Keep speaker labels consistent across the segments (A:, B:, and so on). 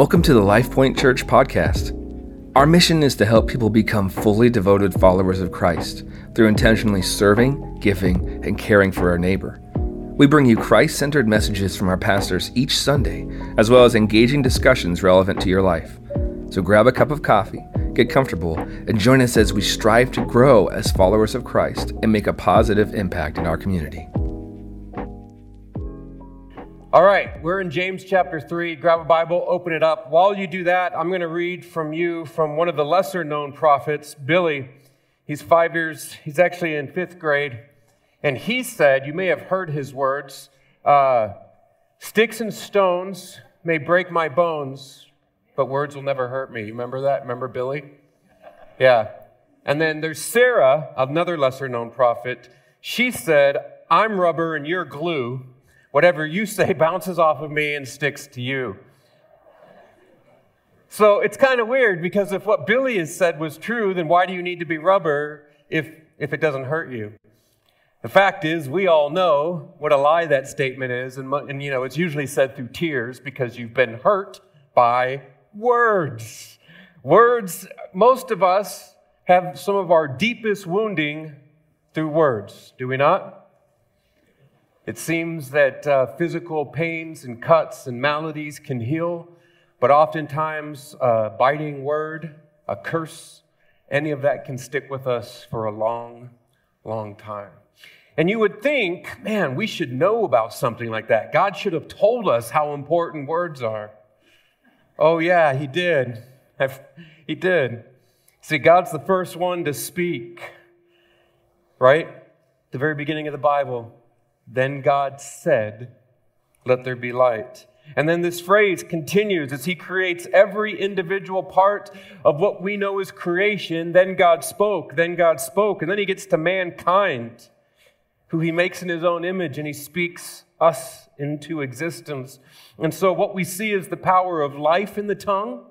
A: Welcome to the LifePoint Church podcast. Our mission is to help people become fully devoted followers of Christ through intentionally serving, giving, and caring for our neighbor. We bring you Christ centered messages from our pastors each Sunday, as well as engaging discussions relevant to your life. So grab a cup of coffee, get comfortable, and join us as we strive to grow as followers of Christ and make a positive impact in our community.
B: All right, we're in James chapter 3. Grab a Bible, open it up. While you do that, I'm going to read from you from one of the lesser known prophets, Billy. He's five years, he's actually in fifth grade. And he said, You may have heard his words uh, Sticks and stones may break my bones, but words will never hurt me. You remember that? Remember Billy? Yeah. And then there's Sarah, another lesser known prophet. She said, I'm rubber and you're glue. Whatever you say bounces off of me and sticks to you. So it's kind of weird because if what Billy has said was true, then why do you need to be rubber if, if it doesn't hurt you? The fact is, we all know what a lie that statement is, and, and you know, it's usually said through tears because you've been hurt by words. Words, most of us have some of our deepest wounding through words, do we not? It seems that uh, physical pains and cuts and maladies can heal, but oftentimes a biting word, a curse, any of that can stick with us for a long, long time. And you would think, man, we should know about something like that. God should have told us how important words are. Oh, yeah, He did. He did. See, God's the first one to speak, right? The very beginning of the Bible. Then God said, Let there be light. And then this phrase continues as he creates every individual part of what we know as creation. Then God spoke, then God spoke. And then he gets to mankind, who he makes in his own image, and he speaks us into existence. And so what we see is the power of life in the tongue.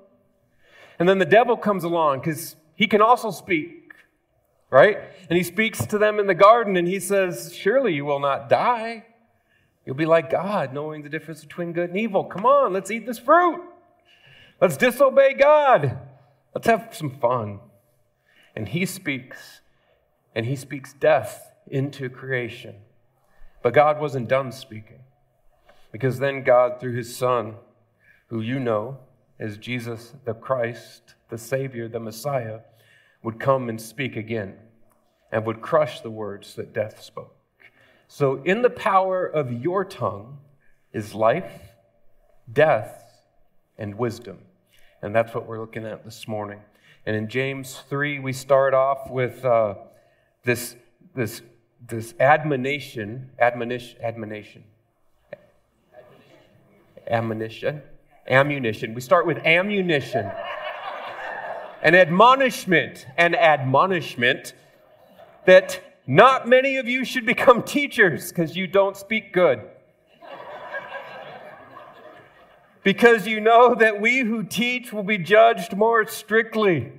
B: And then the devil comes along because he can also speak right? And he speaks to them in the garden and he says, Surely you will not die. You'll be like God, knowing the difference between good and evil. Come on, let's eat this fruit. Let's disobey God. Let's have some fun. And he speaks, and he speaks death into creation. But God wasn't done speaking. Because then God, through his Son, who you know as Jesus the Christ, the Savior, the Messiah, would come and speak again and would crush the words that death spoke. So, in the power of your tongue is life, death, and wisdom. And that's what we're looking at this morning. And in James 3, we start off with uh, this, this, this admonition, admonition, admonition, ammunition, ammunition. We start with ammunition. An admonishment, an admonishment that not many of you should become teachers because you don't speak good. because you know that we who teach will be judged more strictly.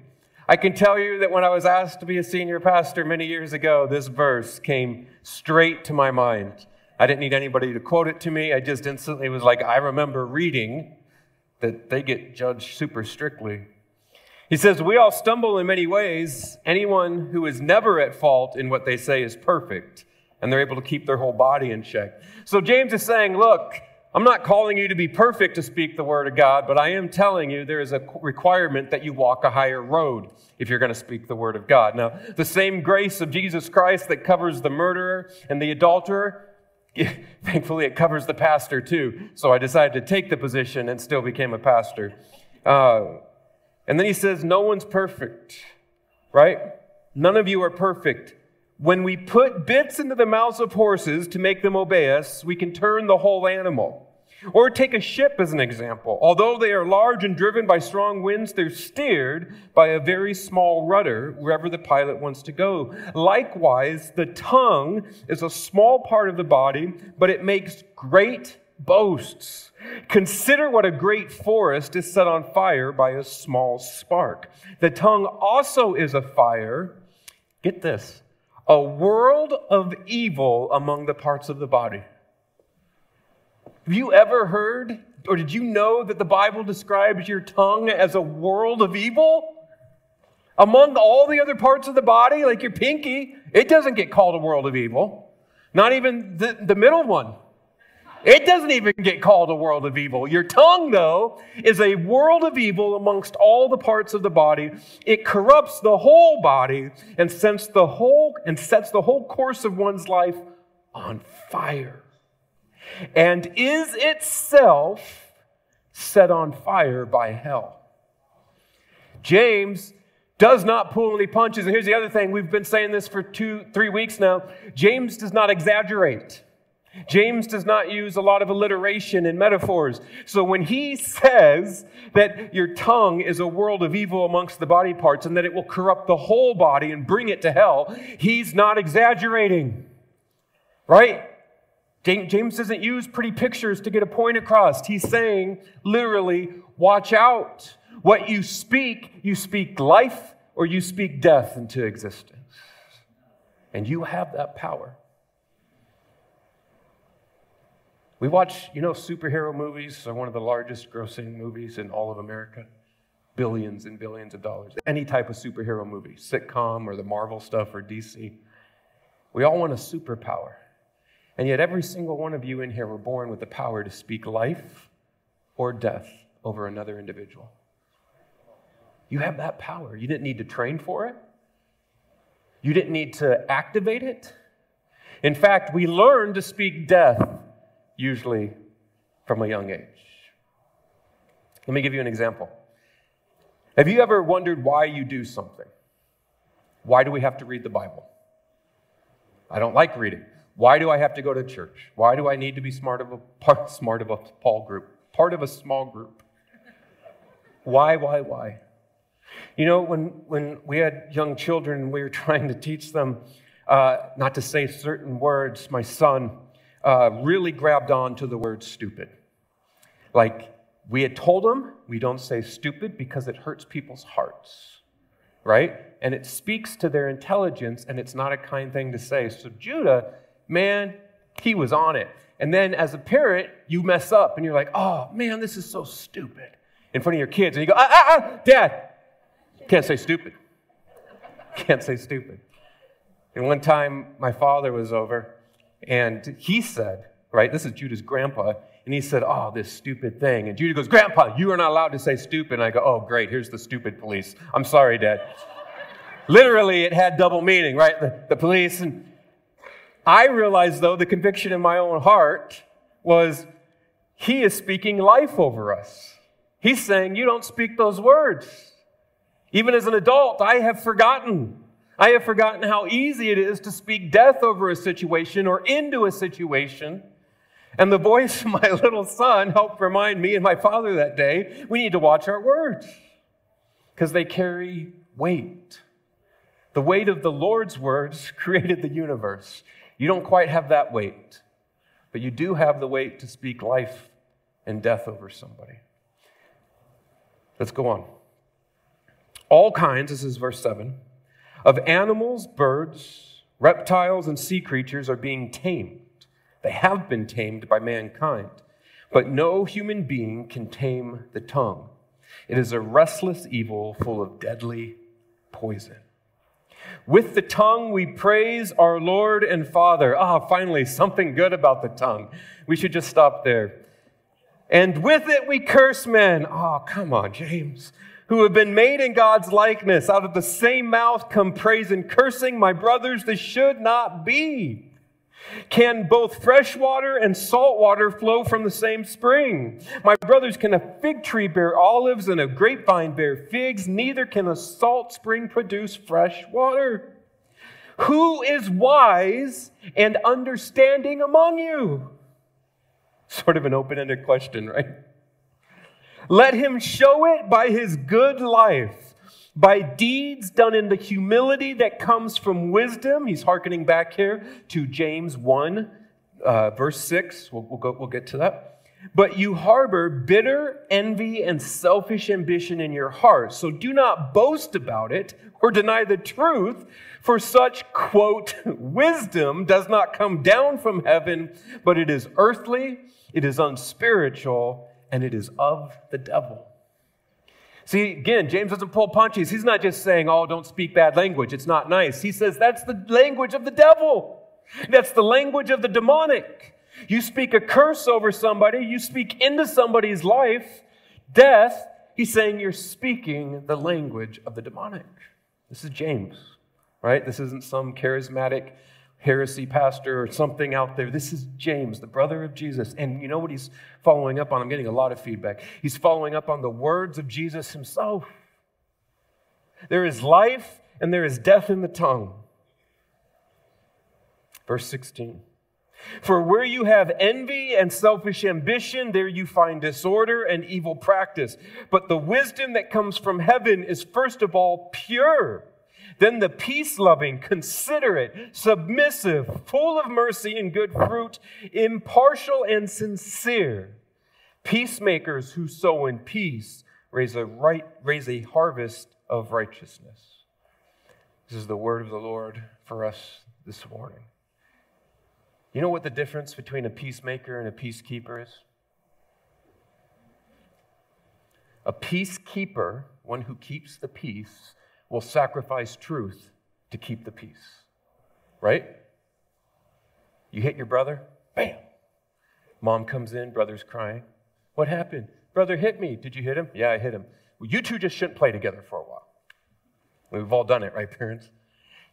B: I can tell you that when I was asked to be a senior pastor many years ago, this verse came straight to my mind. I didn't need anybody to quote it to me. I just instantly was like, I remember reading that they get judged super strictly. He says, We all stumble in many ways. Anyone who is never at fault in what they say is perfect, and they're able to keep their whole body in check. So James is saying, Look, I'm not calling you to be perfect to speak the word of God, but I am telling you there is a requirement that you walk a higher road if you're going to speak the word of God. Now, the same grace of Jesus Christ that covers the murderer and the adulterer, thankfully it covers the pastor too. So I decided to take the position and still became a pastor. Uh, and then he says, No one's perfect, right? None of you are perfect. When we put bits into the mouths of horses to make them obey us, we can turn the whole animal. Or take a ship as an example. Although they are large and driven by strong winds, they're steered by a very small rudder wherever the pilot wants to go. Likewise, the tongue is a small part of the body, but it makes great boasts. Consider what a great forest is set on fire by a small spark. The tongue also is a fire. Get this a world of evil among the parts of the body. Have you ever heard or did you know that the Bible describes your tongue as a world of evil? Among all the other parts of the body, like your pinky, it doesn't get called a world of evil. Not even the, the middle one. It doesn't even get called a world of evil. Your tongue, though, is a world of evil amongst all the parts of the body. It corrupts the whole body and sets the whole and sets the whole course of one's life on fire. And is itself set on fire by hell. James does not pull any punches. And here's the other thing we've been saying this for two, three weeks now. James does not exaggerate. James does not use a lot of alliteration and metaphors. So when he says that your tongue is a world of evil amongst the body parts and that it will corrupt the whole body and bring it to hell, he's not exaggerating. Right? James doesn't use pretty pictures to get a point across. He's saying, literally, watch out. What you speak, you speak life or you speak death into existence. And you have that power. We watch, you know, superhero movies are one of the largest grossing movies in all of America. Billions and billions of dollars. Any type of superhero movie, sitcom or the Marvel stuff or DC. We all want a superpower. And yet, every single one of you in here were born with the power to speak life or death over another individual. You have that power. You didn't need to train for it, you didn't need to activate it. In fact, we learn to speak death usually from a young age. Let me give you an example. Have you ever wondered why you do something? Why do we have to read the Bible? I don't like reading. Why do I have to go to church? Why do I need to be smart of a part, smart of a Paul group, part of a small group? Why, why, why? You know, when, when we had young children, we were trying to teach them uh, not to say certain words. My son uh, really grabbed on to the word stupid. Like, we had told them we don't say stupid because it hurts people's hearts, right? And it speaks to their intelligence, and it's not a kind thing to say. So, Judah man, he was on it. And then as a parent, you mess up and you're like, oh man, this is so stupid in front of your kids. And you go, ah, ah, ah, dad, can't say stupid. Can't say stupid. And one time my father was over and he said, right, this is Judah's grandpa, and he said, oh, this stupid thing. And Judah goes, Grandpa, you are not allowed to say stupid. And I go, oh, great, here's the stupid police. I'm sorry, dad. Literally, it had double meaning, right? The, the police and I realized, though, the conviction in my own heart was He is speaking life over us. He's saying, You don't speak those words. Even as an adult, I have forgotten. I have forgotten how easy it is to speak death over a situation or into a situation. And the voice of my little son helped remind me and my father that day we need to watch our words because they carry weight. The weight of the Lord's words created the universe. You don't quite have that weight, but you do have the weight to speak life and death over somebody. Let's go on. All kinds, this is verse 7, of animals, birds, reptiles, and sea creatures are being tamed. They have been tamed by mankind, but no human being can tame the tongue. It is a restless evil full of deadly poison. With the tongue, we praise our Lord and Father. Ah, finally, something good about the tongue. We should just stop there. And with it, we curse men. Oh, come on, James. Who have been made in God's likeness. Out of the same mouth come praise and cursing. My brothers, this should not be. Can both fresh water and salt water flow from the same spring? My brothers, can a fig tree bear olives and a grapevine bear figs? Neither can a salt spring produce fresh water. Who is wise and understanding among you? Sort of an open ended question, right? Let him show it by his good life by deeds done in the humility that comes from wisdom. He's hearkening back here to James 1, uh, verse 6. We'll, we'll, go, we'll get to that. But you harbor bitter envy and selfish ambition in your heart. So do not boast about it or deny the truth, for such, quote, wisdom does not come down from heaven, but it is earthly, it is unspiritual, and it is of the devil. See, again, James doesn't pull punches. He's not just saying, oh, don't speak bad language. It's not nice. He says that's the language of the devil. That's the language of the demonic. You speak a curse over somebody, you speak into somebody's life, death. He's saying you're speaking the language of the demonic. This is James, right? This isn't some charismatic heresy pastor or something out there. This is James, the brother of Jesus. And you know what he's following up on? I'm getting a lot of feedback. He's following up on the words of Jesus himself. There is life and there is death in the tongue. Verse 16. For where you have envy and selfish ambition, there you find disorder and evil practice. But the wisdom that comes from heaven is first of all pure then the peace loving, considerate, submissive, full of mercy and good fruit, impartial and sincere. Peacemakers who sow in peace raise a, right, raise a harvest of righteousness. This is the word of the Lord for us this morning. You know what the difference between a peacemaker and a peacekeeper is? A peacekeeper, one who keeps the peace, will sacrifice truth to keep the peace. Right? You hit your brother, bam. Mom comes in, brother's crying. What happened? Brother hit me. Did you hit him? Yeah, I hit him. Well, you two just shouldn't play together for a while. We've all done it, right, parents?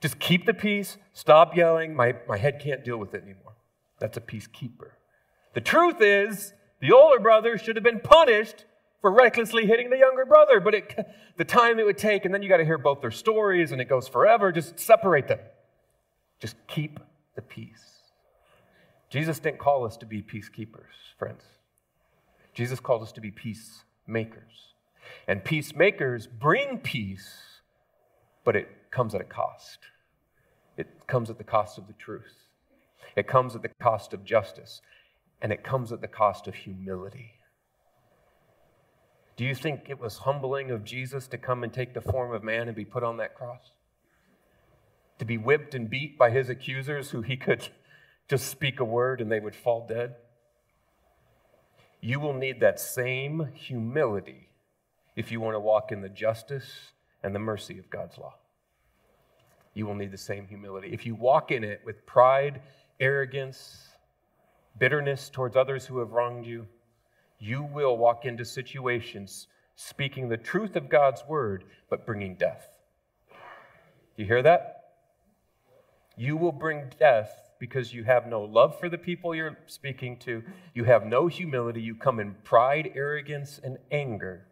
B: Just keep the peace, stop yelling. My, my head can't deal with it anymore. That's a peacekeeper. The truth is, the older brother should have been punished for recklessly hitting the younger brother. But it, the time it would take, and then you got to hear both their stories, and it goes forever. Just separate them. Just keep the peace. Jesus didn't call us to be peacekeepers, friends. Jesus called us to be peacemakers. And peacemakers bring peace, but it comes at a cost. It comes at the cost of the truth. It comes at the cost of justice. And it comes at the cost of humility. Do you think it was humbling of Jesus to come and take the form of man and be put on that cross? To be whipped and beat by his accusers who he could just speak a word and they would fall dead? You will need that same humility if you want to walk in the justice and the mercy of God's law. You will need the same humility. If you walk in it with pride, arrogance, bitterness towards others who have wronged you, you will walk into situations speaking the truth of God's word, but bringing death. Do You hear that? You will bring death because you have no love for the people you're speaking to. You have no humility. You come in pride, arrogance, and anger.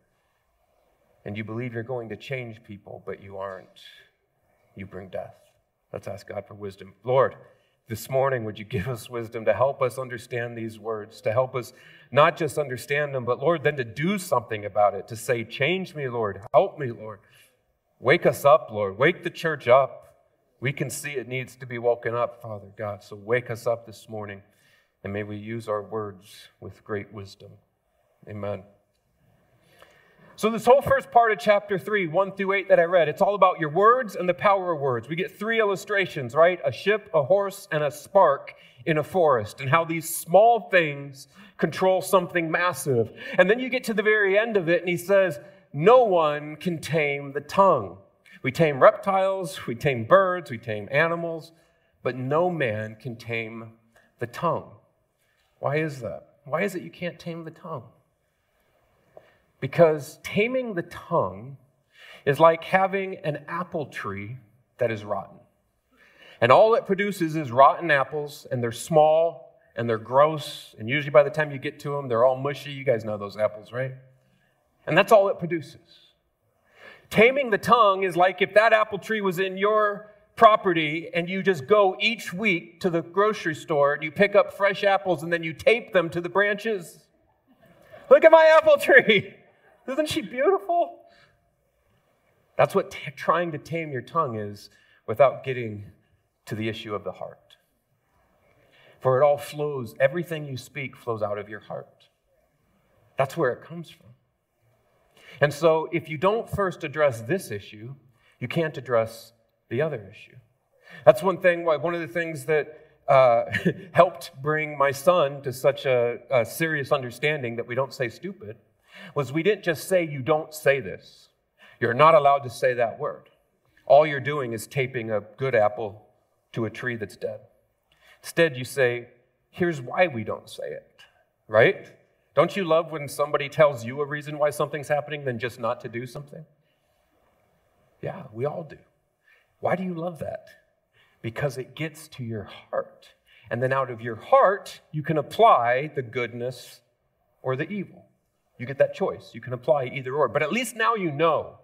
B: And you believe you're going to change people, but you aren't. You bring death. Let's ask God for wisdom. Lord, this morning, would you give us wisdom to help us understand these words, to help us not just understand them, but Lord, then to do something about it, to say, Change me, Lord, help me, Lord. Wake us up, Lord. Wake the church up. We can see it needs to be woken up, Father God. So wake us up this morning, and may we use our words with great wisdom. Amen. So, this whole first part of chapter 3, 1 through 8 that I read, it's all about your words and the power of words. We get three illustrations, right? A ship, a horse, and a spark in a forest, and how these small things control something massive. And then you get to the very end of it, and he says, No one can tame the tongue. We tame reptiles, we tame birds, we tame animals, but no man can tame the tongue. Why is that? Why is it you can't tame the tongue? Because taming the tongue is like having an apple tree that is rotten. And all it produces is rotten apples, and they're small and they're gross. And usually by the time you get to them, they're all mushy. You guys know those apples, right? And that's all it produces. Taming the tongue is like if that apple tree was in your property and you just go each week to the grocery store and you pick up fresh apples and then you tape them to the branches. Look at my apple tree. Isn't she beautiful? That's what t- trying to tame your tongue is without getting to the issue of the heart. For it all flows, everything you speak flows out of your heart. That's where it comes from. And so, if you don't first address this issue, you can't address the other issue. That's one thing, why one of the things that uh, helped bring my son to such a, a serious understanding that we don't say stupid was we didn't just say, You don't say this. You're not allowed to say that word. All you're doing is taping a good apple to a tree that's dead. Instead, you say, Here's why we don't say it, right? Don't you love when somebody tells you a reason why something's happening than just not to do something? Yeah, we all do. Why do you love that? Because it gets to your heart. And then out of your heart, you can apply the goodness or the evil. You get that choice. You can apply either or. But at least now you know.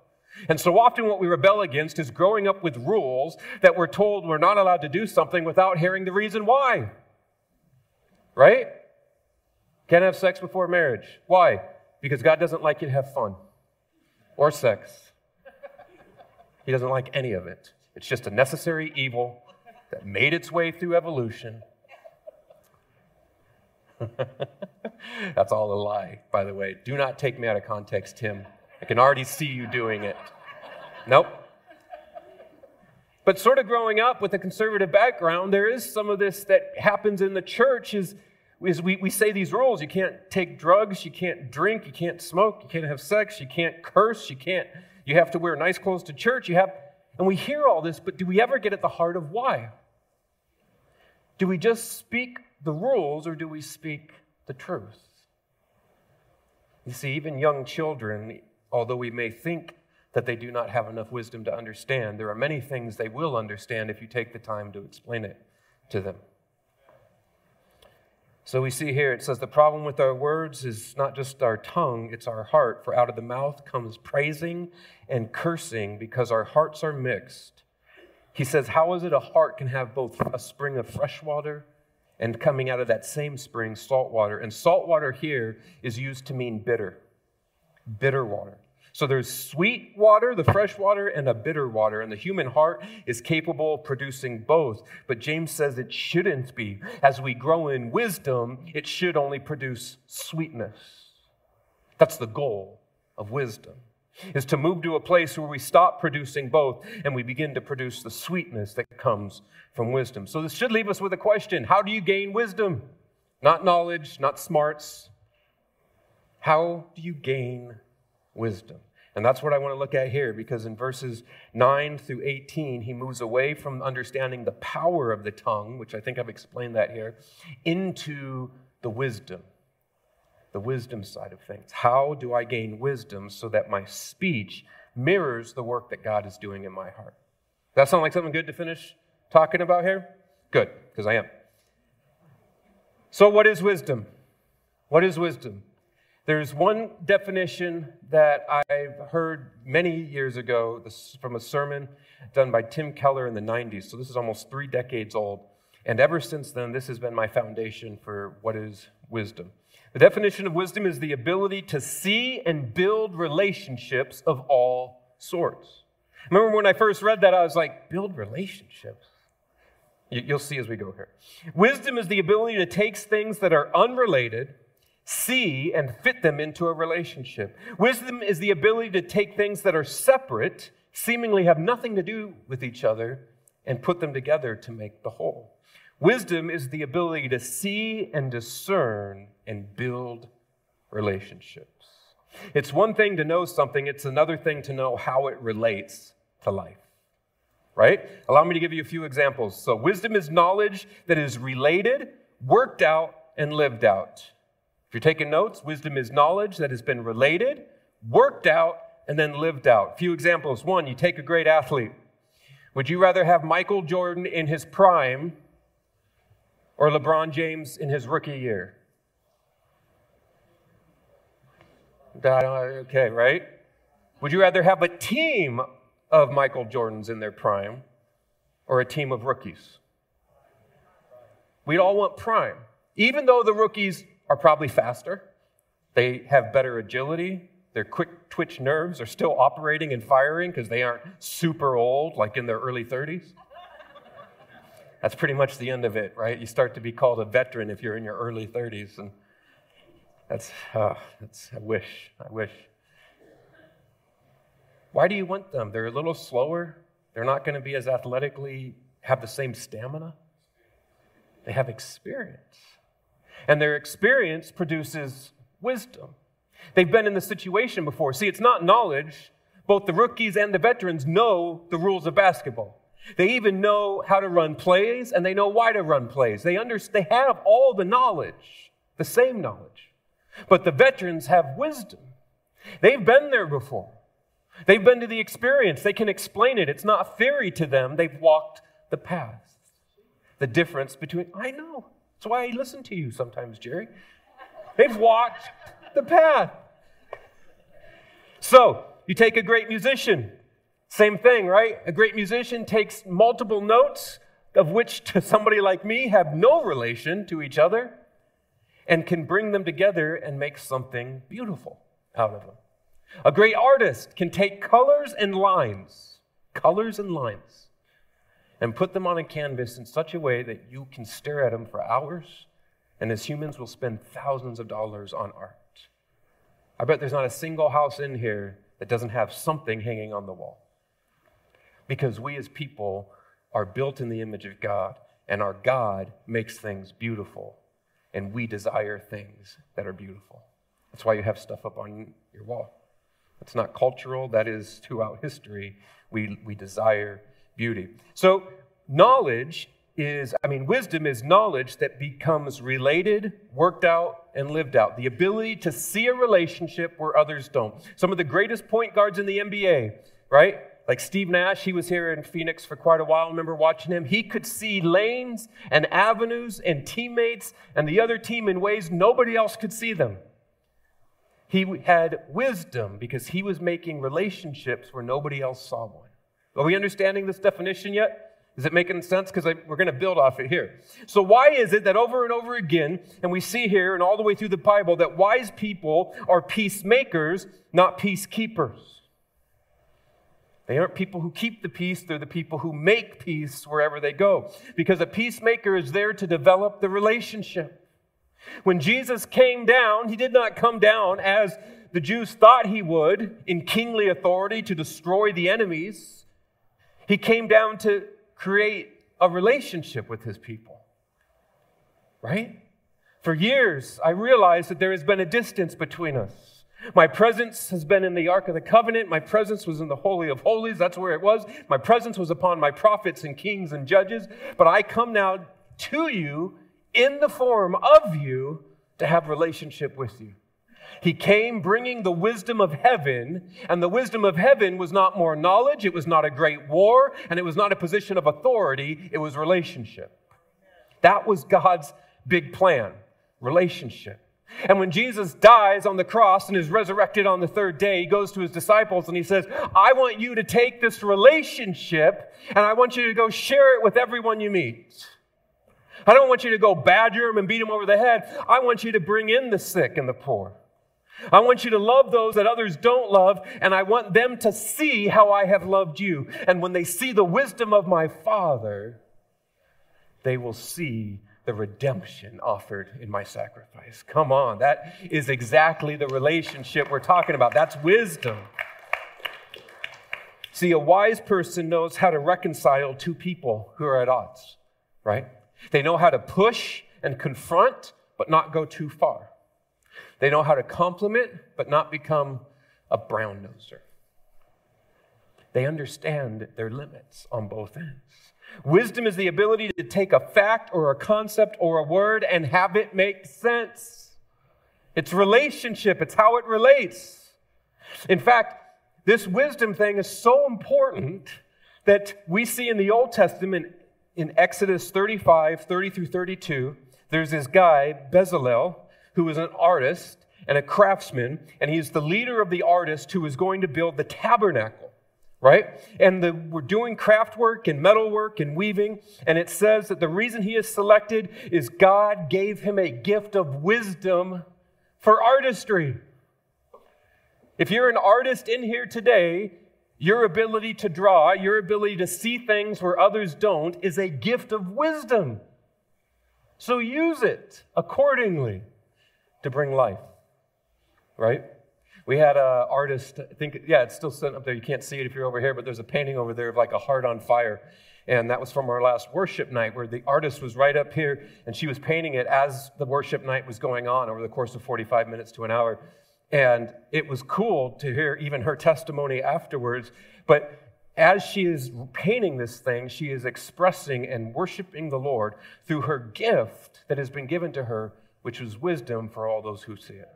B: And so often, what we rebel against is growing up with rules that we're told we're not allowed to do something without hearing the reason why. Right? Can't have sex before marriage. Why? Because God doesn't like you to have fun or sex. He doesn't like any of it. It's just a necessary evil that made its way through evolution. That's all a lie, by the way. Do not take me out of context, Tim. I can already see you doing it. Nope. But sort of growing up with a conservative background, there is some of this that happens in the church is, is we, we say these rules. You can't take drugs, you can't drink, you can't smoke, you can't have sex, you can't curse, you can't, you have to wear nice clothes to church, you have, and we hear all this, but do we ever get at the heart of why? Do we just speak the rules or do we speak the truth? You see, even young children, although we may think that they do not have enough wisdom to understand. There are many things they will understand if you take the time to explain it to them. So we see here it says the problem with our words is not just our tongue, it's our heart. For out of the mouth comes praising and cursing because our hearts are mixed. He says, How is it a heart can have both a spring of fresh water and coming out of that same spring, salt water? And salt water here is used to mean bitter, bitter water. So there's sweet water, the fresh water, and a bitter water. And the human heart is capable of producing both. But James says it shouldn't be. As we grow in wisdom, it should only produce sweetness. That's the goal of wisdom. Is to move to a place where we stop producing both and we begin to produce the sweetness that comes from wisdom. So, this should leave us with a question How do you gain wisdom? Not knowledge, not smarts. How do you gain wisdom. And that's what I want to look at here because in verses 9 through 18, he moves away from understanding the power of the tongue, which I think I've explained that here, into the wisdom, the wisdom side of things. How do I gain wisdom so that my speech mirrors the work that God is doing in my heart? That sound like something good to finish talking about here? Good, because I am. So, what is wisdom? What is wisdom? There's one definition that I've heard many years ago this, from a sermon done by Tim Keller in the 90s. So this is almost three decades old. And ever since then, this has been my foundation for what is wisdom. The definition of wisdom is the ability to see and build relationships of all sorts. Remember when I first read that, I was like, build relationships? You'll see as we go here. Wisdom is the ability to take things that are unrelated see and fit them into a relationship. Wisdom is the ability to take things that are separate, seemingly have nothing to do with each other, and put them together to make the whole. Wisdom is the ability to see and discern and build relationships. It's one thing to know something, it's another thing to know how it relates to life. Right? Allow me to give you a few examples. So, wisdom is knowledge that is related, worked out, and lived out. If you're taking notes, wisdom is knowledge that has been related, worked out, and then lived out. A few examples. One, you take a great athlete. Would you rather have Michael Jordan in his prime or LeBron James in his rookie year? Uh, okay, right? Would you rather have a team of Michael Jordans in their prime or a team of rookies? We'd all want prime. Even though the rookies are probably faster. They have better agility. Their quick twitch nerves are still operating and firing because they aren't super old, like in their early 30s. That's pretty much the end of it, right? You start to be called a veteran if you're in your early 30s. And that's, uh, that's I wish, I wish. Why do you want them? They're a little slower. They're not going to be as athletically, have the same stamina. They have experience. And their experience produces wisdom. They've been in the situation before. See, it's not knowledge. Both the rookies and the veterans know the rules of basketball. They even know how to run plays and they know why to run plays. They, under, they have all the knowledge, the same knowledge. But the veterans have wisdom. They've been there before. They've been to the experience. They can explain it. It's not theory to them. They've walked the path. The difference between, I know. That's why I listen to you sometimes, Jerry. They've walked the path. So, you take a great musician, same thing, right? A great musician takes multiple notes, of which to somebody like me have no relation to each other, and can bring them together and make something beautiful out of them. A great artist can take colors and lines, colors and lines, and put them on a canvas in such a way that you can stare at them for hours, and as humans we'll spend thousands of dollars on art. I bet there's not a single house in here that doesn't have something hanging on the wall. Because we as people are built in the image of God, and our God makes things beautiful, and we desire things that are beautiful. That's why you have stuff up on your wall. It's not cultural, that is throughout history. We, we desire beauty. So, knowledge is, I mean, wisdom is knowledge that becomes related, worked out, and lived out. The ability to see a relationship where others don't. Some of the greatest point guards in the NBA, right? Like Steve Nash, he was here in Phoenix for quite a while. I remember watching him. He could see lanes and avenues and teammates and the other team in ways nobody else could see them. He had wisdom because he was making relationships where nobody else saw one. Are we understanding this definition yet? Is it making sense? Because we're going to build off it here. So, why is it that over and over again, and we see here and all the way through the Bible, that wise people are peacemakers, not peacekeepers? They aren't people who keep the peace, they're the people who make peace wherever they go. Because a peacemaker is there to develop the relationship. When Jesus came down, he did not come down as the Jews thought he would in kingly authority to destroy the enemies. He came down to create a relationship with his people. Right? For years, I realized that there has been a distance between us. My presence has been in the Ark of the Covenant. My presence was in the Holy of Holies. That's where it was. My presence was upon my prophets and kings and judges. But I come now to you in the form of you to have relationship with you. He came bringing the wisdom of heaven, and the wisdom of heaven was not more knowledge, it was not a great war, and it was not a position of authority, it was relationship. That was God's big plan relationship. And when Jesus dies on the cross and is resurrected on the third day, he goes to his disciples and he says, I want you to take this relationship and I want you to go share it with everyone you meet. I don't want you to go badger them and beat them over the head. I want you to bring in the sick and the poor. I want you to love those that others don't love, and I want them to see how I have loved you. And when they see the wisdom of my Father, they will see the redemption offered in my sacrifice. Come on, that is exactly the relationship we're talking about. That's wisdom. See, a wise person knows how to reconcile two people who are at odds, right? They know how to push and confront, but not go too far. They know how to compliment, but not become a brown noser. They understand their limits on both ends. Wisdom is the ability to take a fact or a concept or a word and have it make sense. It's relationship, it's how it relates. In fact, this wisdom thing is so important that we see in the Old Testament in Exodus 35, 30 through 32, there's this guy, Bezalel, who is an artist and a craftsman, and he's the leader of the artists who is going to build the tabernacle, right? And the, we're doing craft work and metal work and weaving, and it says that the reason he is selected is God gave him a gift of wisdom for artistry. If you're an artist in here today, your ability to draw, your ability to see things where others don't, is a gift of wisdom. So use it accordingly to bring life, right? We had an artist, I think, yeah, it's still sitting up there. You can't see it if you're over here, but there's a painting over there of like a heart on fire. And that was from our last worship night where the artist was right up here and she was painting it as the worship night was going on over the course of 45 minutes to an hour. And it was cool to hear even her testimony afterwards. But as she is painting this thing, she is expressing and worshiping the Lord through her gift that has been given to her, which is wisdom for all those who see it.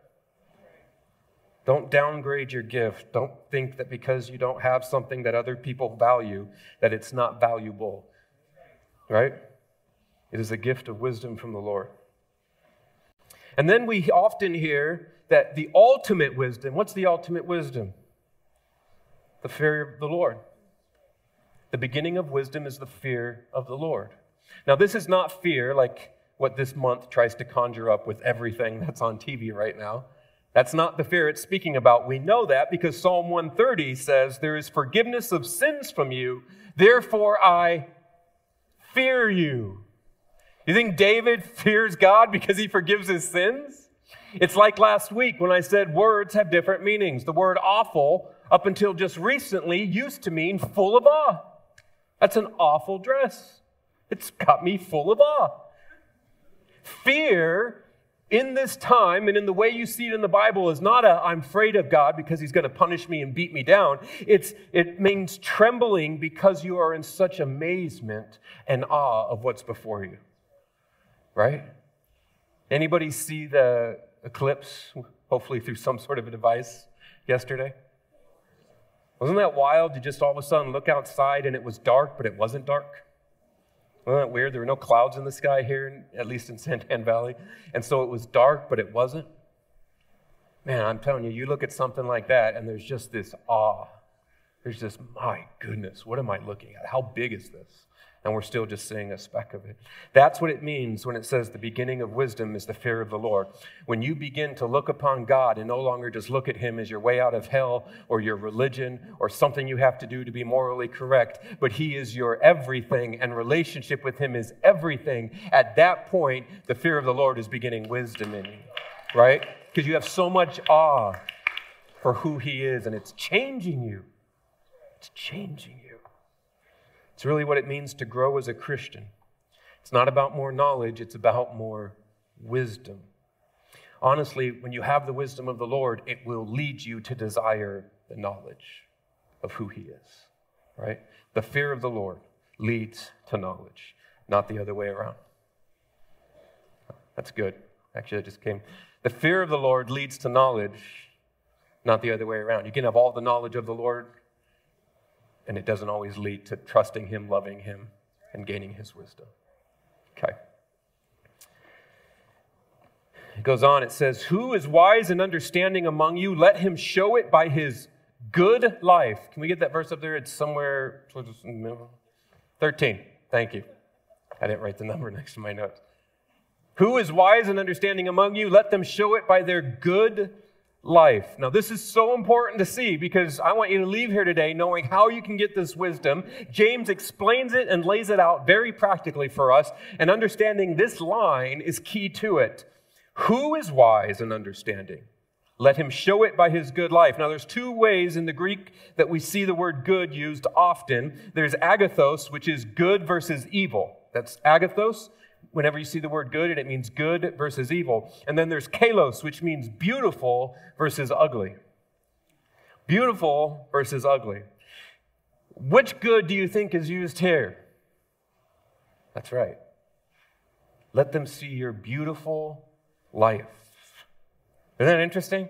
B: Don't downgrade your gift. Don't think that because you don't have something that other people value, that it's not valuable. Right? It is a gift of wisdom from the Lord. And then we often hear that the ultimate wisdom, what's the ultimate wisdom? The fear of the Lord. The beginning of wisdom is the fear of the Lord. Now, this is not fear like what this month tries to conjure up with everything that's on TV right now. That's not the fear it's speaking about. We know that because Psalm 130 says, There is forgiveness of sins from you, therefore I fear you. You think David fears God because he forgives his sins? It's like last week when I said words have different meanings. The word awful, up until just recently, used to mean full of awe. That's an awful dress. It's got me full of awe. Fear in this time and in the way you see it in the Bible is not a I'm afraid of God because he's going to punish me and beat me down. It's it means trembling because you are in such amazement and awe of what's before you. Right? Anybody see the eclipse hopefully through some sort of a device yesterday? Wasn't that wild to just all of a sudden look outside and it was dark but it wasn't dark? Wasn't that weird? There were no clouds in the sky here, at least in Santan Valley. And so it was dark, but it wasn't. Man, I'm telling you, you look at something like that, and there's just this awe. There's just, my goodness, what am I looking at? How big is this? And we're still just seeing a speck of it. That's what it means when it says the beginning of wisdom is the fear of the Lord. When you begin to look upon God and no longer just look at Him as your way out of hell or your religion or something you have to do to be morally correct, but He is your everything and relationship with Him is everything, at that point, the fear of the Lord is beginning wisdom in you, right? Because you have so much awe for who He is and it's changing you. It's changing you. It's really what it means to grow as a Christian. It's not about more knowledge, it's about more wisdom. Honestly, when you have the wisdom of the Lord, it will lead you to desire the knowledge of who He is, right? The fear of the Lord leads to knowledge, not the other way around. That's good. Actually, it just came. The fear of the Lord leads to knowledge, not the other way around. You can have all the knowledge of the Lord and it doesn't always lead to trusting Him, loving Him, and gaining His wisdom. Okay. It goes on, it says, Who is wise and understanding among you? Let him show it by his good life. Can we get that verse up there? It's somewhere towards 13. Thank you. I didn't write the number next to my notes. Who is wise and understanding among you? Let them show it by their good life. Now, this is so important to see because I want you to leave here today knowing how you can get this wisdom. James explains it and lays it out very practically for us, and understanding this line is key to it. Who is wise and understanding? Let him show it by his good life. Now, there's two ways in the Greek that we see the word good used often. There's agathos, which is good versus evil. That's agathos whenever you see the word good, and it means good versus evil. And then there's kalos, which means beautiful versus ugly. Beautiful versus ugly. Which good do you think is used here? That's right. Let them see your beautiful life. Isn't that interesting?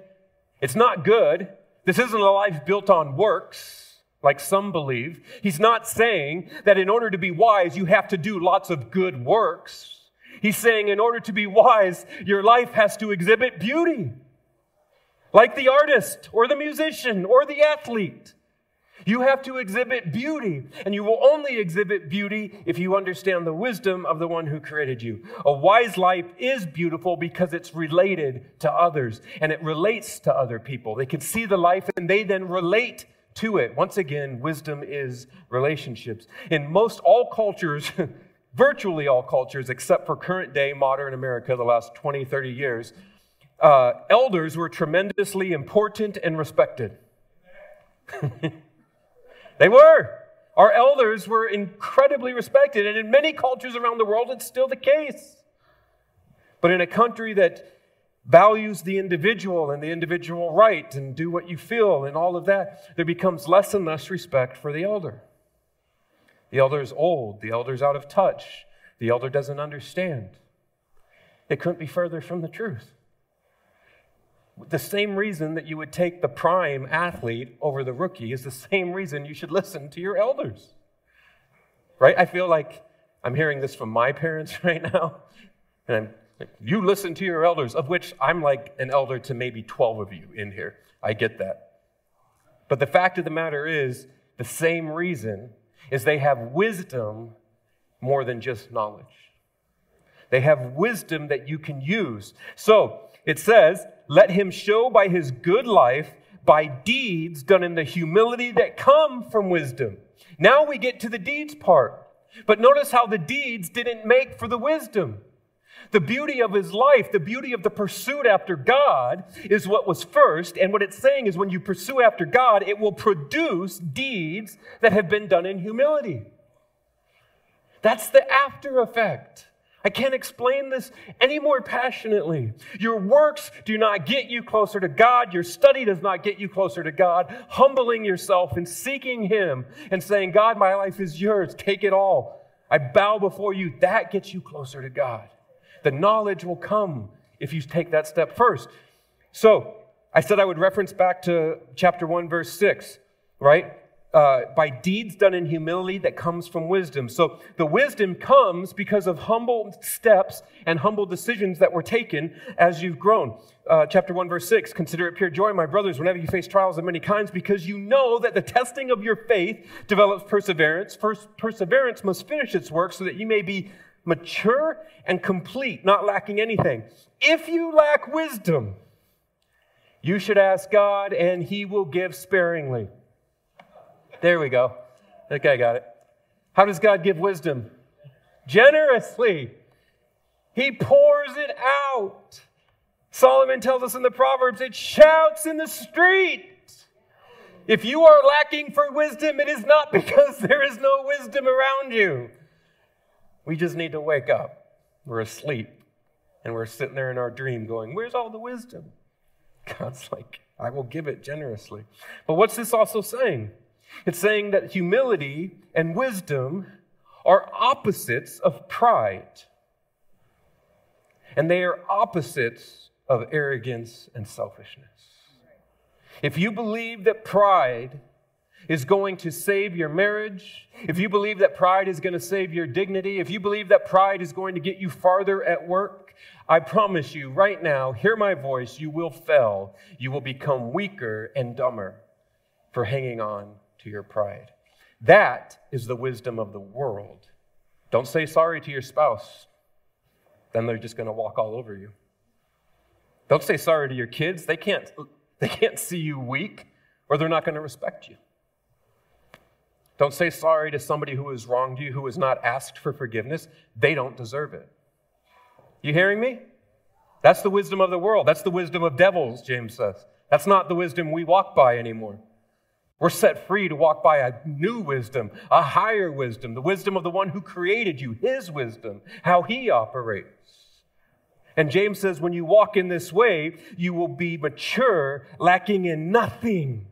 B: It's not good. This isn't a life built on works like some believe. He's not saying that in order to be wise, you have to do lots of good works. He's saying, in order to be wise, your life has to exhibit beauty. Like the artist or the musician or the athlete. You have to exhibit beauty, and you will only exhibit beauty if you understand the wisdom of the one who created you. A wise life is beautiful because it's related to others and it relates to other people. They can see the life and they then relate to it. Once again, wisdom is relationships. In most all cultures, virtually all cultures, except for current day modern America, the last 20, 30 years, uh, elders were tremendously important and respected. they were. Our elders were incredibly respected, and in many cultures around the world, it's still the case. But in a country that values the individual and the individual right and do what you feel and all of that, there becomes less and less respect for the elder. The elder is old, the elder's out of touch, the elder doesn't understand. It couldn't be further from the truth. The same reason that you would take the prime athlete over the rookie is the same reason you should listen to your elders. Right? I feel like I'm hearing this from my parents right now. And I'm you listen to your elders, of which I'm like an elder to maybe 12 of you in here. I get that. But the fact of the matter is, the same reason is they have wisdom more than just knowledge. They have wisdom that you can use. So it says, let him show by his good life, by deeds done in the humility that come from wisdom. Now we get to the deeds part. But notice how the deeds didn't make for the wisdom. The beauty of his life, the beauty of the pursuit after God is what was first. And what it's saying is when you pursue after God, it will produce deeds that have been done in humility. That's the after effect. I can't explain this any more passionately. Your works do not get you closer to God. Your study does not get you closer to God. Humbling yourself and seeking Him and saying, God, my life is yours. Take it all. I bow before you. That gets you closer to God. The knowledge will come if you take that step first. So, I said I would reference back to chapter 1, verse 6, right? Uh, by deeds done in humility that comes from wisdom. So the wisdom comes because of humble steps and humble decisions that were taken as you've grown. Uh, chapter 1, verse 6 Consider it pure joy, my brothers, whenever you face trials of many kinds, because you know that the testing of your faith develops perseverance. First, perseverance must finish its work so that you may be mature and complete, not lacking anything. If you lack wisdom, you should ask God, and He will give sparingly. There we go. That guy got it. How does God give wisdom? Generously. He pours it out. Solomon tells us in the Proverbs, it shouts in the street. If you are lacking for wisdom, it is not because there is no wisdom around you. We just need to wake up. We're asleep. And we're sitting there in our dream going, Where's all the wisdom? God's like, I will give it generously. But what's this also saying? It's saying that humility and wisdom are opposites of pride. And they are opposites of arrogance and selfishness. If you believe that pride is going to save your marriage, if you believe that pride is going to save your dignity, if you believe that pride is going to get you farther at work, I promise you right now, hear my voice, you will fail. You will become weaker and dumber for hanging on to your pride. That is the wisdom of the world. Don't say sorry to your spouse, then they're just going to walk all over you. Don't say sorry to your kids. They can't, they can't see you weak, or they're not going to respect you. Don't say sorry to somebody who has wronged you, who has not asked for forgiveness. They don't deserve it. You hearing me? That's the wisdom of the world. That's the wisdom of devils, James says. That's not the wisdom we walk by anymore. We're set free to walk by a new wisdom, a higher wisdom, the wisdom of the one who created you, his wisdom, how he operates. And James says, when you walk in this way, you will be mature, lacking in nothing.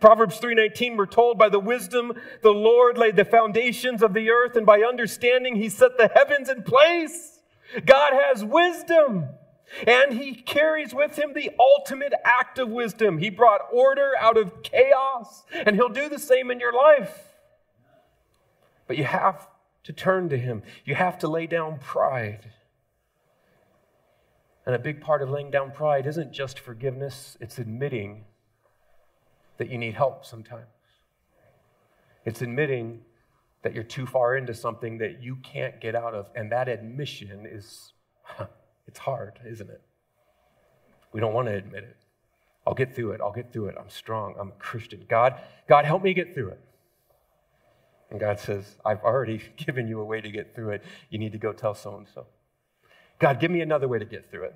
B: Proverbs 3:19 we're told by the wisdom the Lord laid the foundations of the earth and by understanding he set the heavens in place. God has wisdom and he carries with him the ultimate act of wisdom. He brought order out of chaos and he'll do the same in your life. But you have to turn to him. You have to lay down pride. And a big part of laying down pride isn't just forgiveness, it's admitting that you need help sometimes. It's admitting that you're too far into something that you can't get out of. And that admission is, it's hard, isn't it? We don't want to admit it. I'll get through it. I'll get through it. I'm strong. I'm a Christian. God, God, help me get through it. And God says, I've already given you a way to get through it. You need to go tell so and so. God, give me another way to get through it.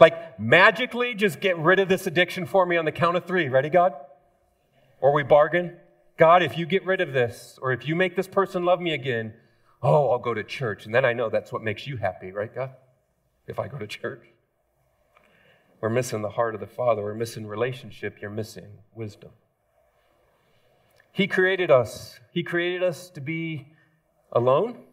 B: Like, magically, just get rid of this addiction for me on the count of three. Ready, God? Or we bargain? God, if you get rid of this, or if you make this person love me again, oh, I'll go to church. And then I know that's what makes you happy, right, God? If I go to church. We're missing the heart of the Father. We're missing relationship. You're missing wisdom. He created us. He created us to be alone.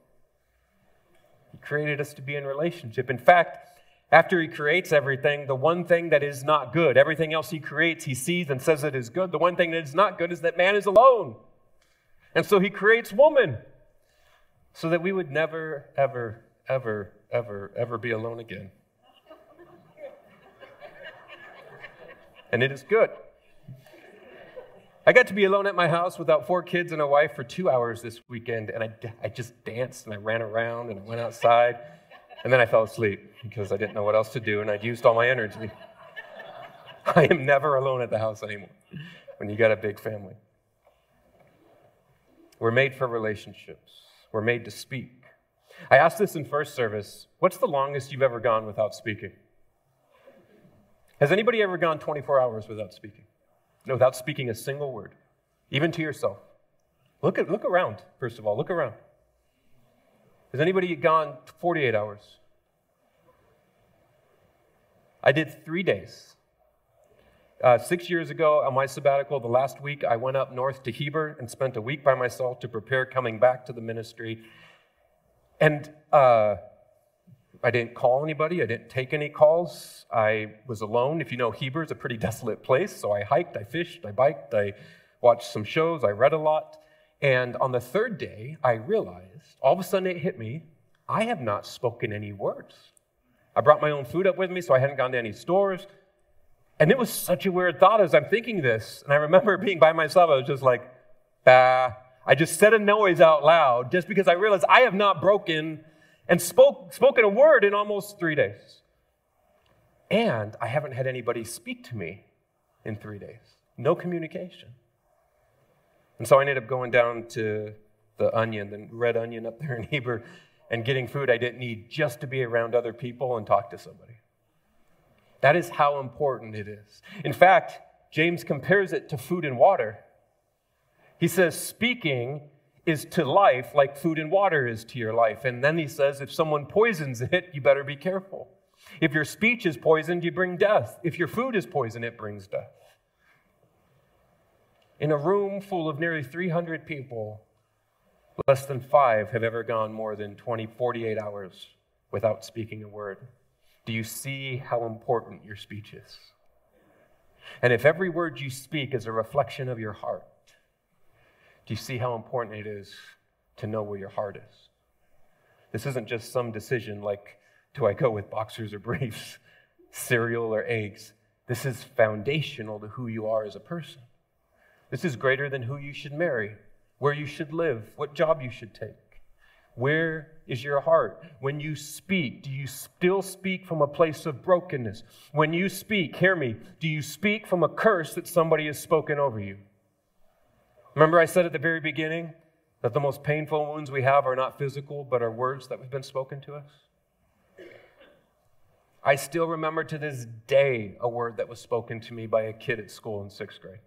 B: He created us to be in relationship. In fact, after he creates everything, the one thing that is not good, everything else he creates, he sees and says it is good. The one thing that is not good is that man is alone. And so he creates woman so that we would never, ever, ever, ever, ever be alone again. And it is good. I got to be alone at my house without four kids and a wife for two hours this weekend, and I, I just danced and I ran around and I went outside. And then I fell asleep because I didn't know what else to do and I'd used all my energy. I am never alone at the house anymore when you got a big family. We're made for relationships, we're made to speak. I asked this in first service what's the longest you've ever gone without speaking? Has anybody ever gone 24 hours without speaking? No, without speaking a single word, even to yourself. Look, at, look around, first of all. Look around. Has anybody gone 48 hours? I did three days. Uh, six years ago, on my sabbatical, the last week, I went up north to Heber and spent a week by myself to prepare coming back to the ministry. And uh, I didn't call anybody, I didn't take any calls. I was alone. If you know, Heber is a pretty desolate place, so I hiked, I fished, I biked, I watched some shows, I read a lot. And on the third day, I realized, all of a sudden it hit me, I have not spoken any words. I brought my own food up with me, so I hadn't gone to any stores. And it was such a weird thought as I'm thinking this. And I remember being by myself, I was just like, bah. I just said a noise out loud just because I realized I have not broken and spoke, spoken a word in almost three days. And I haven't had anybody speak to me in three days. No communication. And so I ended up going down to the onion, the red onion up there in Heber, and getting food I didn't need just to be around other people and talk to somebody. That is how important it is. In fact, James compares it to food and water. He says, speaking is to life like food and water is to your life. And then he says, if someone poisons it, you better be careful. If your speech is poisoned, you bring death. If your food is poisoned, it brings death. In a room full of nearly 300 people, less than five have ever gone more than 20, 48 hours without speaking a word. Do you see how important your speech is? And if every word you speak is a reflection of your heart, do you see how important it is to know where your heart is? This isn't just some decision like, do I go with boxers or briefs, cereal or eggs? This is foundational to who you are as a person. This is greater than who you should marry, where you should live, what job you should take. Where is your heart? When you speak, do you still speak from a place of brokenness? When you speak, hear me, do you speak from a curse that somebody has spoken over you? Remember, I said at the very beginning that the most painful wounds we have are not physical, but are words that have been spoken to us? I still remember to this day a word that was spoken to me by a kid at school in sixth grade.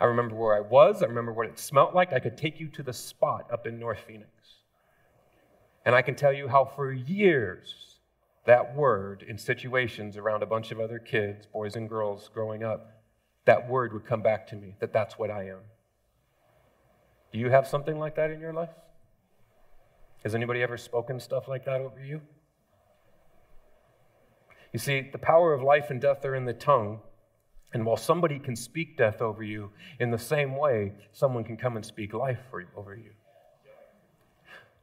B: I remember where I was. I remember what it smelled like. I could take you to the spot up in North Phoenix. And I can tell you how for years that word in situations around a bunch of other kids, boys and girls growing up, that word would come back to me that that's what I am. Do you have something like that in your life? Has anybody ever spoken stuff like that over you? You see, the power of life and death are in the tongue, and while somebody can speak death over you, in the same way, someone can come and speak life for, over you.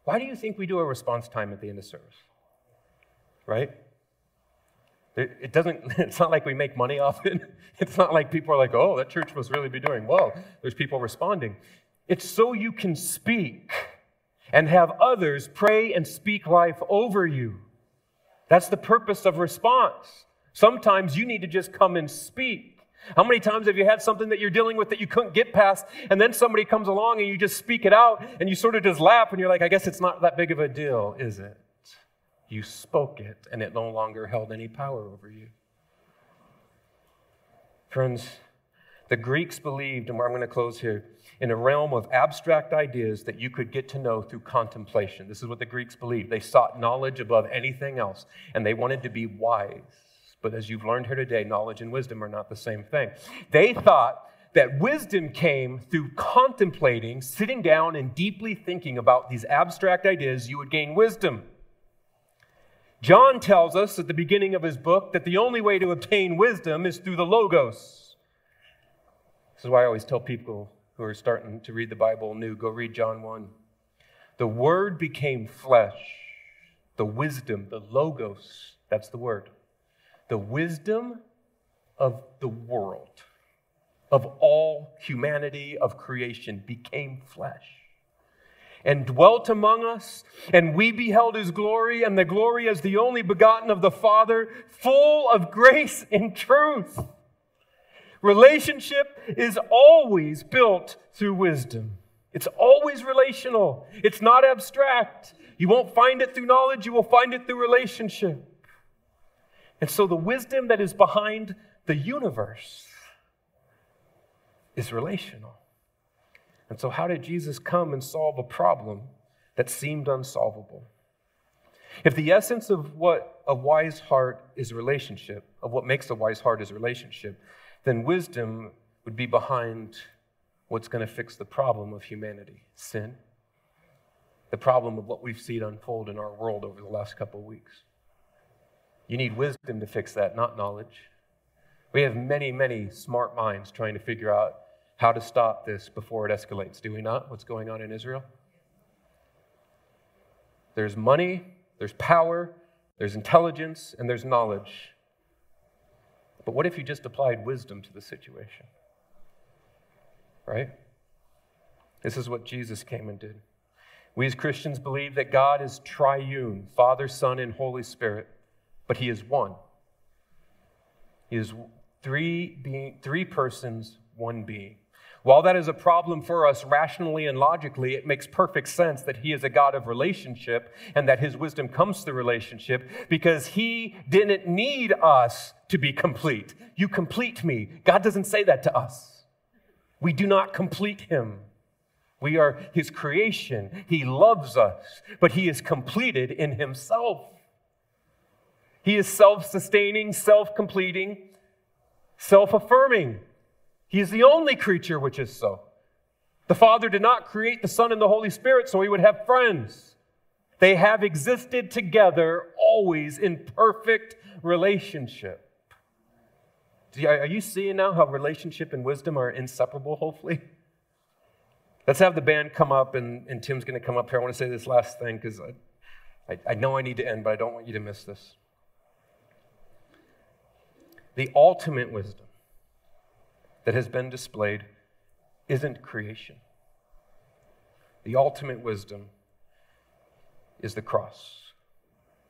B: Why do you think we do a response time at the end of service? Right? It doesn't, it's not like we make money off it. It's not like people are like, oh, that church must really be doing well. There's people responding. It's so you can speak and have others pray and speak life over you. That's the purpose of response. Sometimes you need to just come and speak. How many times have you had something that you're dealing with that you couldn't get past, and then somebody comes along and you just speak it out, and you sort of just laugh, and you're like, I guess it's not that big of a deal, is it? You spoke it, and it no longer held any power over you. Friends, the Greeks believed, and I'm going to close here, in a realm of abstract ideas that you could get to know through contemplation. This is what the Greeks believed. They sought knowledge above anything else, and they wanted to be wise. But as you've learned here today, knowledge and wisdom are not the same thing. They thought that wisdom came through contemplating, sitting down, and deeply thinking about these abstract ideas, you would gain wisdom. John tells us at the beginning of his book that the only way to obtain wisdom is through the Logos. This is why I always tell people who are starting to read the Bible new go read John 1. The Word became flesh, the wisdom, the Logos, that's the word. The wisdom of the world, of all humanity, of creation, became flesh and dwelt among us, and we beheld his glory, and the glory as the only begotten of the Father, full of grace and truth. Relationship is always built through wisdom. It's always relational. It's not abstract. You won't find it through knowledge, you will find it through relationship. And so the wisdom that is behind the universe is relational. And so, how did Jesus come and solve a problem that seemed unsolvable? If the essence of what a wise heart is relationship, of what makes a wise heart is relationship, then wisdom would be behind what's going to fix the problem of humanity sin, the problem of what we've seen unfold in our world over the last couple of weeks. You need wisdom to fix that, not knowledge. We have many, many smart minds trying to figure out how to stop this before it escalates, do we not? What's going on in Israel? There's money, there's power, there's intelligence, and there's knowledge. But what if you just applied wisdom to the situation? Right? This is what Jesus came and did. We as Christians believe that God is triune Father, Son, and Holy Spirit, but He is one. He is three, being, three persons, one being. While that is a problem for us rationally and logically, it makes perfect sense that He is a God of relationship and that His wisdom comes through relationship because He didn't need us to be complete. You complete me. God doesn't say that to us. We do not complete Him. We are His creation. He loves us, but He is completed in Himself. He is self sustaining, self completing, self affirming. He is the only creature which is so. The Father did not create the Son and the Holy Spirit so he would have friends. They have existed together always in perfect relationship. Are you seeing now how relationship and wisdom are inseparable, hopefully? Let's have the band come up, and, and Tim's going to come up here. I want to say this last thing because I, I, I know I need to end, but I don't want you to miss this. The ultimate wisdom that has been displayed isn't creation. The ultimate wisdom is the cross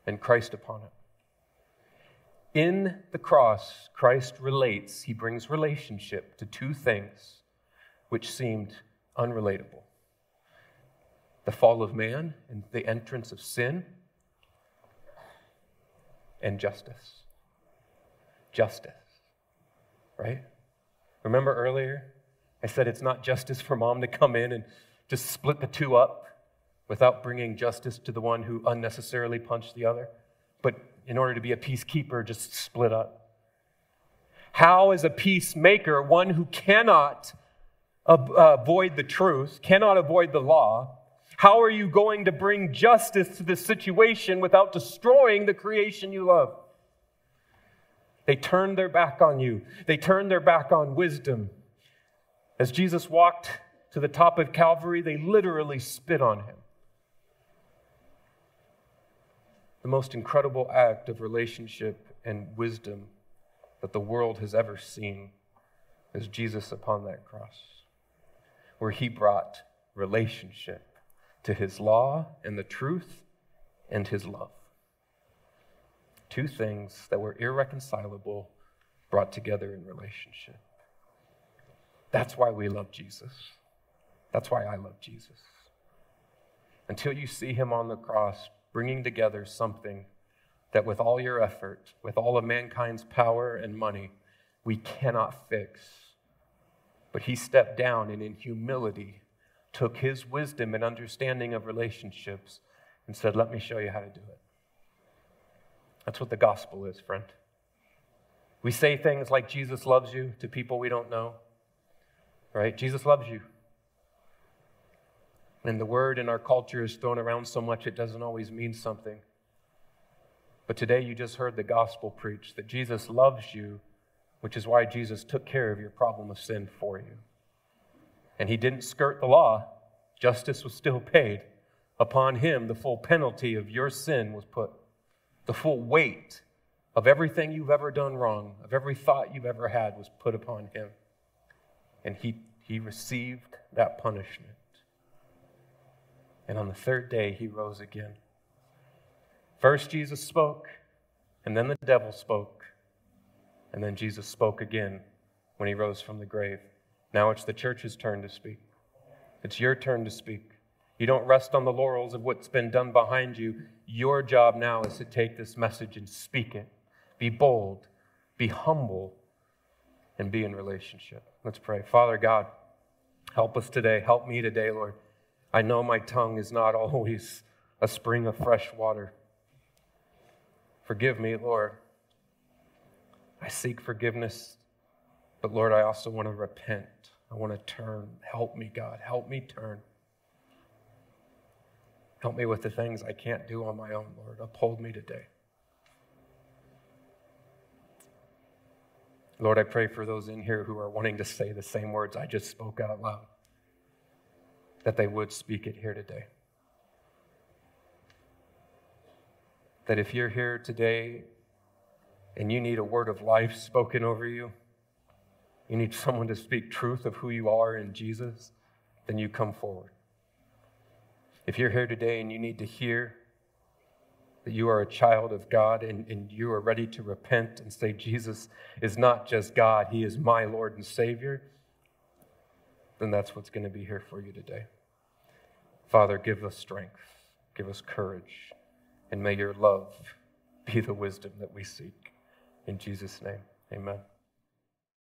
B: and Christ upon it. In the cross, Christ relates, he brings relationship to two things which seemed unrelatable the fall of man and the entrance of sin, and justice. Justice, right? Remember earlier? I said it's not justice for mom to come in and just split the two up without bringing justice to the one who unnecessarily punched the other. But in order to be a peacekeeper, just split up. How is a peacemaker, one who cannot uh, avoid the truth, cannot avoid the law, how are you going to bring justice to this situation without destroying the creation you love? They turned their back on you, they turned their back on wisdom. As Jesus walked to the top of Calvary, they literally spit on him. The most incredible act of relationship and wisdom that the world has ever seen is Jesus upon that cross, where he brought relationship to his law and the truth and his love two things that were irreconcilable brought together in relationship. That's why we love Jesus. That's why I love Jesus. Until you see him on the cross bringing together something that, with all your effort, with all of mankind's power and money, we cannot fix. But he stepped down and, in humility, took his wisdom and understanding of relationships and said, Let me show you how to do it. That's what the gospel is, friend. We say things like Jesus loves you to people we don't know, right? Jesus loves you. And the word in our culture is thrown around so much it doesn't always mean something. But today you just heard the gospel preached that Jesus loves you, which is why Jesus took care of your problem of sin for you. And he didn't skirt the law, justice was still paid. Upon him, the full penalty of your sin was put, the full weight of everything you've ever done wrong, of every thought you've ever had, was put upon him. And he, he received that punishment. And on the third day, he rose again. First, Jesus spoke, and then the devil spoke, and then Jesus spoke again when he rose from the grave. Now it's the church's turn to speak. It's your turn to speak. You don't rest on the laurels of what's been done behind you. Your job now is to take this message and speak it. Be bold, be humble, and be in relationship. Let's pray. Father God, help us today. Help me today, Lord. I know my tongue is not always a spring of fresh water. Forgive me, Lord. I seek forgiveness, but Lord, I also want to repent. I want to turn. Help me, God. Help me turn. Help me with the things I can't do on my own, Lord. Uphold me today. Lord, I pray for those in here who are wanting to say the same words I just spoke out loud that they would speak it here today. That if you're here today and you need a word of life spoken over you, you need someone to speak truth of who you are in Jesus, then you come forward. If you're here today and you need to hear that you are a child of God and, and you are ready to repent and say, Jesus is not just God, He is my Lord and Savior, then that's what's going to be here for you today. Father, give us strength, give us courage, and may your love be the wisdom that we seek. In Jesus' name, amen.